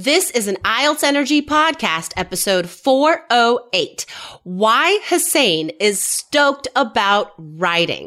This is an IELTS Energy podcast, episode 408. Why Hossain is stoked about writing.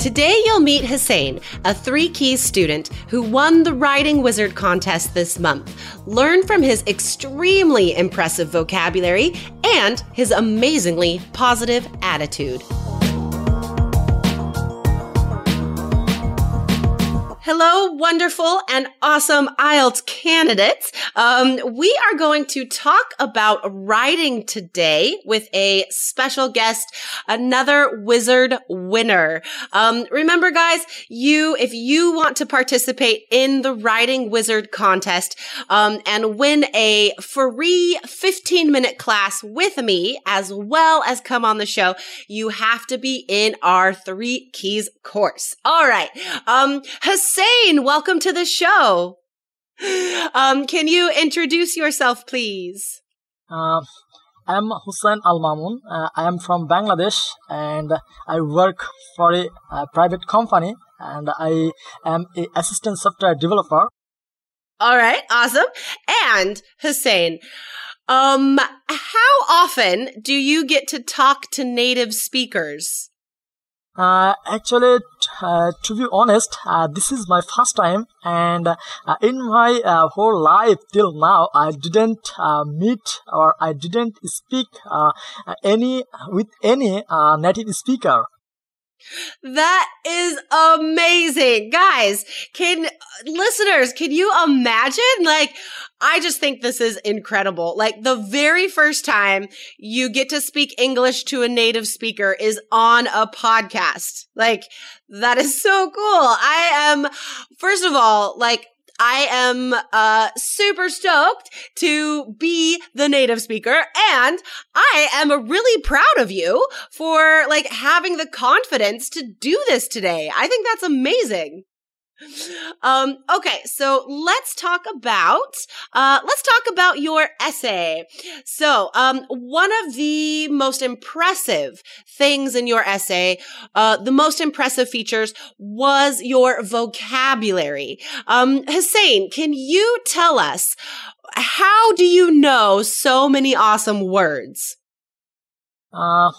Today you'll meet Hossain, a Three Keys student who won the Writing Wizard contest this month. Learn from his extremely impressive vocabulary and his amazingly positive attitude. Hello, wonderful and awesome IELTS candidates. Um, we are going to talk about writing today with a special guest, another wizard winner. Um, remember guys, you, if you want to participate in the writing wizard contest, um, and win a free 15 minute class with me, as well as come on the show, you have to be in our three keys course. All right. Um, Hossain, welcome to the show. Um, can you introduce yourself, please? Uh, I am Hossain Al Mamun. Uh, I am from Bangladesh and I work for a, a private company and I am a assistant software developer. All right, awesome. And Hossain, um, how often do you get to talk to native speakers? Uh, actually, uh, to be honest, uh, this is my first time, and uh, in my uh, whole life till now, I didn't meet or I didn't speak any with any native speaker. That is amazing. Guys, can listeners, can you imagine? Like, I just think this is incredible. Like the very first time you get to speak English to a native speaker is on a podcast. Like, that is so cool. I am, first of all, like, I am uh, super stoked to be the native speaker and I am really proud of you for like having the confidence to do this today. I think that's amazing. Um, okay, so let's talk about uh, let's talk about your essay. So, um, one of the most impressive things in your essay, uh, the most impressive features was your vocabulary. Um, Hossain, can you tell us how do you know so many awesome words? Uh,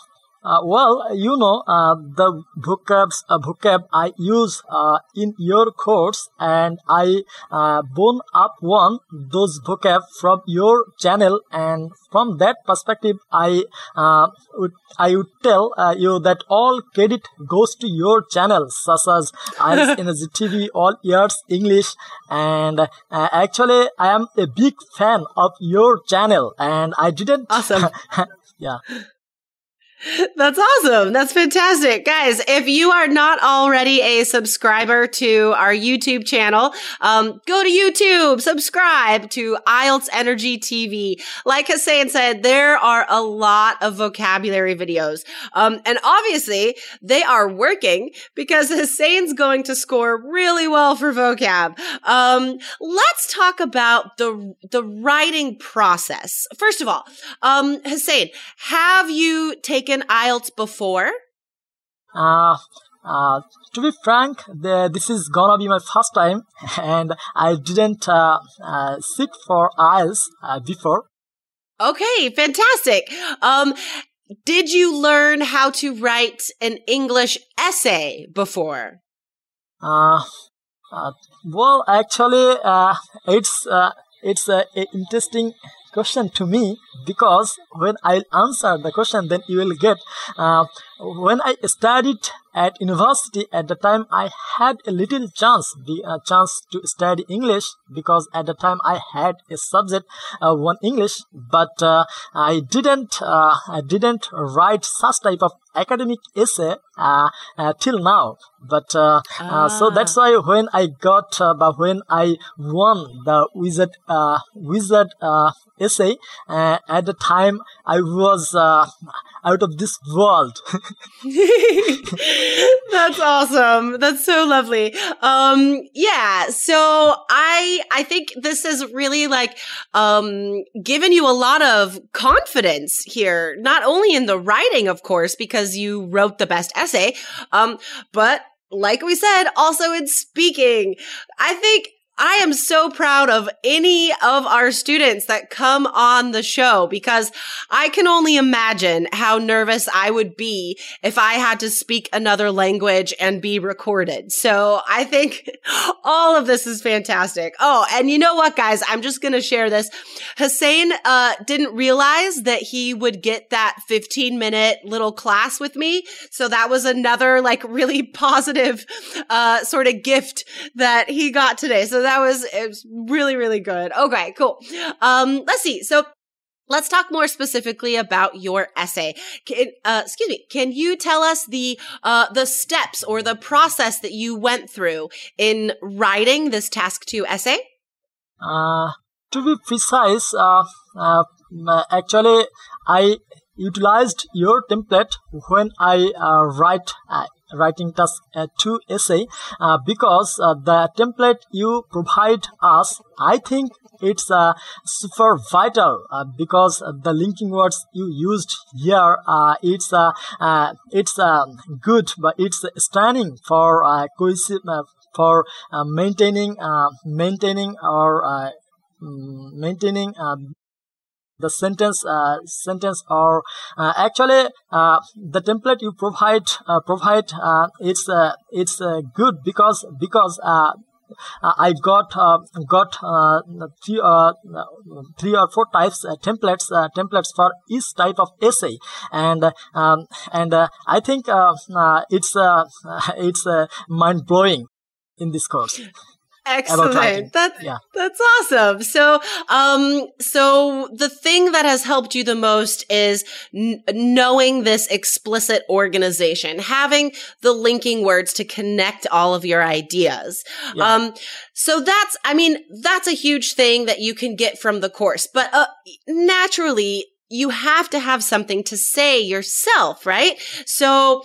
uh, well, you know, uh, the vocabs, uh, vocab I use uh, in your course and I uh, bone up one those vocab from your channel and from that perspective I uh, would I would tell you that all credit goes to your channel such as IELTS Energy TV, All Ears English and actually I am a big fan of your channel and I didn't awesome. Yeah that's awesome. That's fantastic. Guys, if you are not already a subscriber to our YouTube channel, um, go to YouTube, subscribe to IELTS Energy TV. Like Hossain said, there are a lot of vocabulary videos. Um, and obviously they are working because Hossain's going to score really well for vocab. Um, let's talk about the, the writing process. First of all, um, Hossain, have you taken taken IELTS before? Uh, uh, to be frank, the, this is gonna be my first time, and I didn't uh, uh, sit for IELTS uh, before. Okay, fantastic. Um, did you learn how to write an English essay before? Uh, uh well, actually, uh, it's uh, it's uh, interesting question to me because when I answer the question, then you will get. Uh, when I studied at university at the time I had a little chance the uh, chance to study English because at the time I had a subject uh, one English but uh, I didn't uh, I didn't write such type of academic essay uh, uh, till now but uh, uh, so Ah. that's why when I got uh, but when I won the wizard uh, wizard uh, essay uh, at the time I was uh, out of this world That's awesome. That's so lovely. Um yeah, so I I think this is really like um given you a lot of confidence here, not only in the writing of course because you wrote the best essay, um but like we said also in speaking. I think I am so proud of any of our students that come on the show because I can only imagine how nervous I would be if I had to speak another language and be recorded. So I think all of this is fantastic. Oh, and you know what, guys? I'm just going to share this. Hossain, uh, didn't realize that he would get that 15 minute little class with me. So that was another like really positive, uh, sort of gift that he got today. So that was, it was really, really good. Okay, cool. Um, let's see. So Let's talk more specifically about your essay. Can, uh, excuse me. Can you tell us the uh, the steps or the process that you went through in writing this task two essay? Uh, to be precise, uh, uh, actually, I utilized your template when I uh, write writing task uh, two essay uh, because uh, the template you provide us, I think it's uh, super vital uh, because the linking words you used here uh, it's uh, uh, it's good but it's stunning for cohesive for maintaining maintaining or mm, maintaining the sentence uh, sentence or uh, actually uh, the template you provide uh, provide uh, it's uh, it's good because because I got got three, three or four types templates templates for each type of essay and um, and I think it's it's mind blowing in this course. Excellent. That's Yeah. that's awesome. So, um, so the thing that has helped you the most is n- knowing this explicit organization, having the linking words to connect all of your ideas. Yeah. Um, so that's, I mean, that's a huge thing that you can get from the course, but uh, naturally. You have to have something to say yourself, right? So,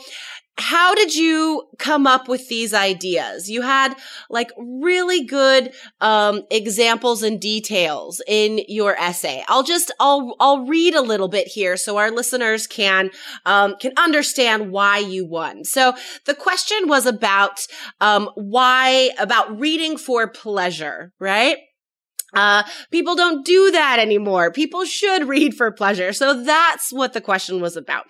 how did you come up with these ideas? You had like really good um, examples and details in your essay. I'll just I'll I'll read a little bit here so our listeners can um, can understand why you won. So the question was about um, why about reading for pleasure, right? Uh, people don't do that anymore. People should read for pleasure. So that's what the question was about.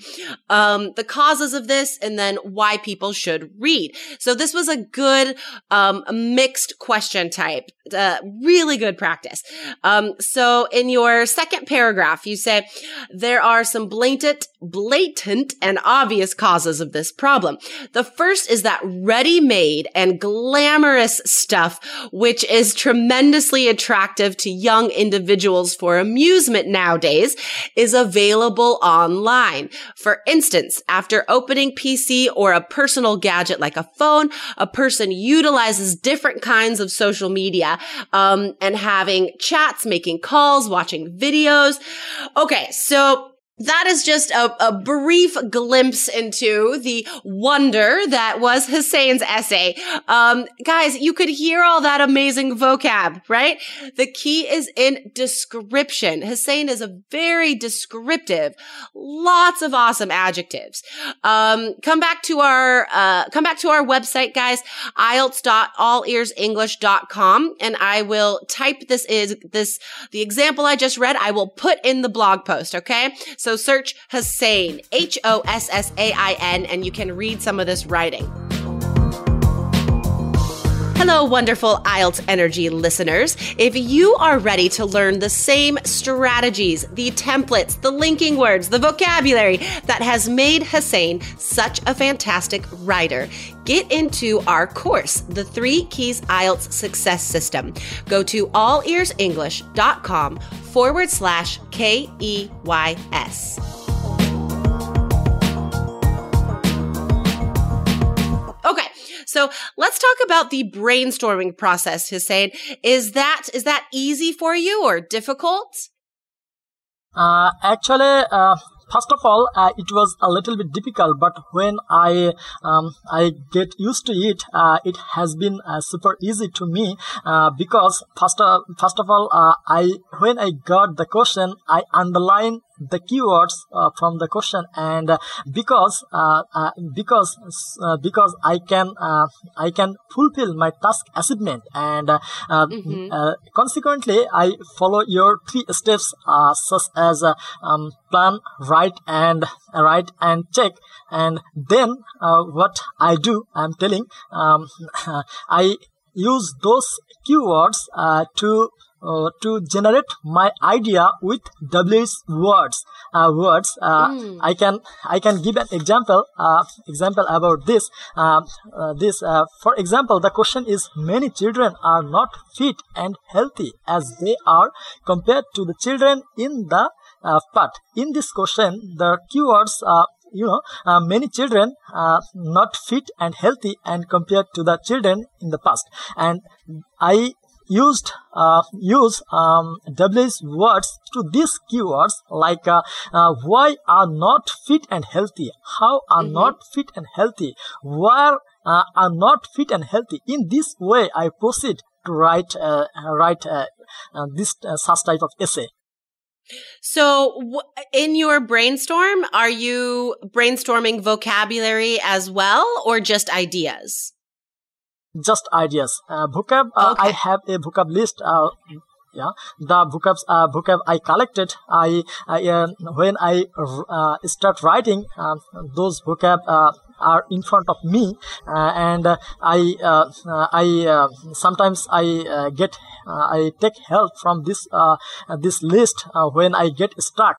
Um, the causes of this and then why people should read. So this was a good, um, mixed question type. Uh, really good practice. Um, so in your second paragraph, you say there are some blatant, blatant and obvious causes of this problem. The first is that ready-made and glamorous stuff, which is tremendously attractive to young individuals for amusement nowadays, is available online. For instance, after opening PC or a personal gadget like a phone, a person utilizes different kinds of social media um, and having chats, making calls, watching videos. Okay, so that is just a, a brief glimpse into the wonder that was Hossain's essay. Um, guys, you could hear all that amazing vocab, right? The key is in description. Hossain is a very descriptive, lots of awesome adjectives. Um, come back to our, uh, come back to our website, guys, IELTS.allearsenglish.com, and I will type this is, this, the example I just read, I will put in the blog post, okay? So search Hossain, H-O-S-S-A-I-N, and you can read some of this writing. Hello, wonderful IELTS Energy listeners. If you are ready to learn the same strategies, the templates, the linking words, the vocabulary that has made Hossain such a fantastic writer, get into our course, The Three Keys IELTS Success System. Go to allearsenglish.com forward slash K E Y S. So let's talk about the brainstorming process, Hossain. Is that, is that easy for you or difficult? Uh, actually, uh, first of all, uh, it was a little bit difficult, but when I um, I get used to it, uh, it has been uh, super easy to me uh, because first of, first of all, uh, I when I got the question, I underline the keywords uh, from the question and uh, because uh, uh because uh, because i can uh, i can fulfill my task assignment and mm-hmm. consequently i follow your three steps such as um, plan write and write and check and then what i do i'm telling um, i use those keywords to uh, to generate my idea with WH words. Uh, words. Uh, mm. I can I can give an example. Uh, example about this. Uh, uh, this. for example, the question is: Many children are not fit and healthy as they are compared to the children in the but in this question, the keywords are you know uh, many children are not fit and healthy and compared to the children in the past and i used uh, use um, WH words to these keywords like uh, uh, why are not fit and healthy, how are mm-hmm. not fit and healthy, where uh, are not fit and healthy. In this way, I proceed to write uh, write uh, this such type of essay. So, w- in your brainstorm, are you brainstorming vocabulary as well, or just ideas? Just ideas. Uh, vocab, uh, okay. I have a vocab list. Uh, yeah, the vocabs, uh, vocab I collected. I, I uh, when I uh, start writing, uh, those vocab uh, are in front of me, uh, and I, I uh, sometimes I uh, get, I take help from this this list when I get stuck.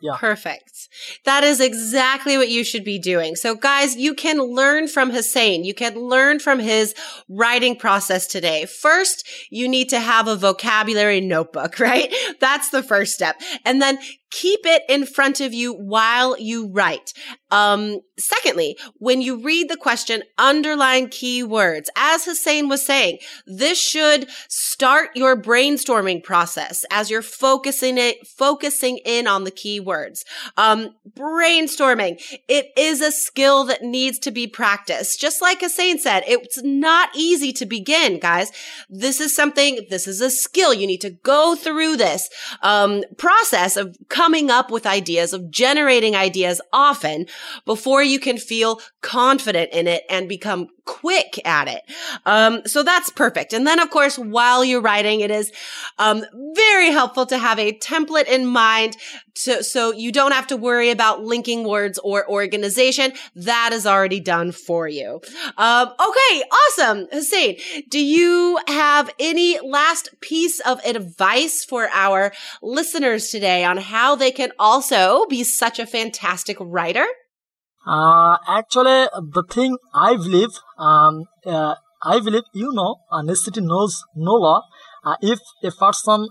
Yeah. Perfect. That is exactly what you should be doing. So guys, you can learn from Hossain. You can learn from his writing process today. First, you need to have a vocabulary notebook, right? That's the first step. And then keep it in front of you while you write. Um, secondly, when you read the question, underline keywords. As Hossain was saying, this should start your brainstorming process as you're focusing it, focusing in on the keywords. Um, brainstorming. It is a skill that needs to be practiced. Just like Hossain said, it's not easy to begin, guys. This is something, this is a skill. You need to go through this, um, process of coming up with ideas, of generating ideas often before you can feel confident in it and become quick at it. Um, so that's perfect. And then, of course, while you're writing, it is um, very helpful to have a template in mind so, so you don't have to worry about linking words or organization. That is already done for you. Um, okay, awesome. Hossain, do you have any last piece of advice for our listeners today on how they can also be such a fantastic writer? Uh, actually, the thing I believe, um, uh, I believe you know, uh, necessity knows no law. Uh, if a person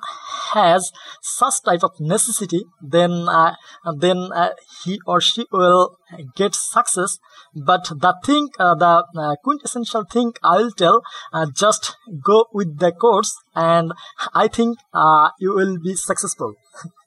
has such type of necessity, then uh, then uh, he or she will get success. But the thing, the quintessential thing I will tell, just go with the course, and I think you will be successful.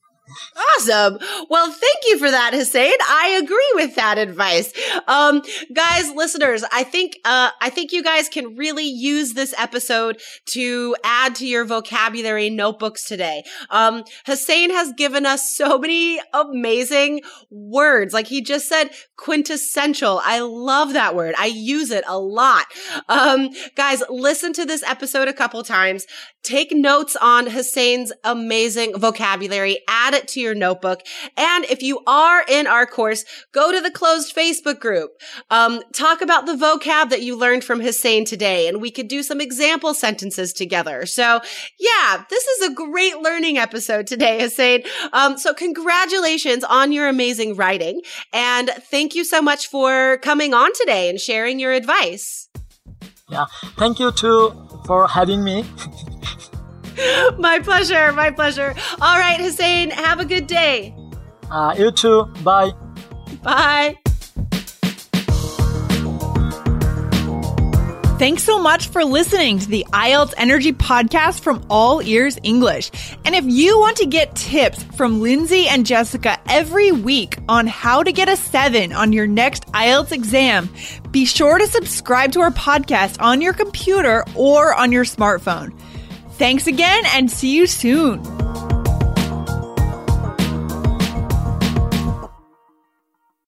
Awesome. Well, thank you for that, Hossain. I agree with that advice. Um, guys, listeners, I think, uh, I think you guys can really use this episode to add to your vocabulary notebooks today. Um, Hossain has given us so many amazing words. Like he just said, quintessential. I love that word. I use it a lot. Um, guys, listen to this episode a couple times. Take notes on Hossain's amazing vocabulary. Add it it to your notebook. And if you are in our course, go to the closed Facebook group. Um, talk about the vocab that you learned from Hossain today, and we could do some example sentences together. So yeah, this is a great learning episode today, Hossain. Um, so congratulations on your amazing writing. And thank you so much for coming on today and sharing your advice. Yeah, thank you too for having me. my pleasure, my pleasure. All right, Hossain, have a good day. Uh, you too. Bye. Bye. Thanks so much for listening to the IELTS Energy podcast from All Ears English. And if you want to get tips from Lindsay and Jessica every week on how to get a seven on your next IELTS exam, be sure to subscribe to our podcast on your computer or on your smartphone. Thanks again and see you soon.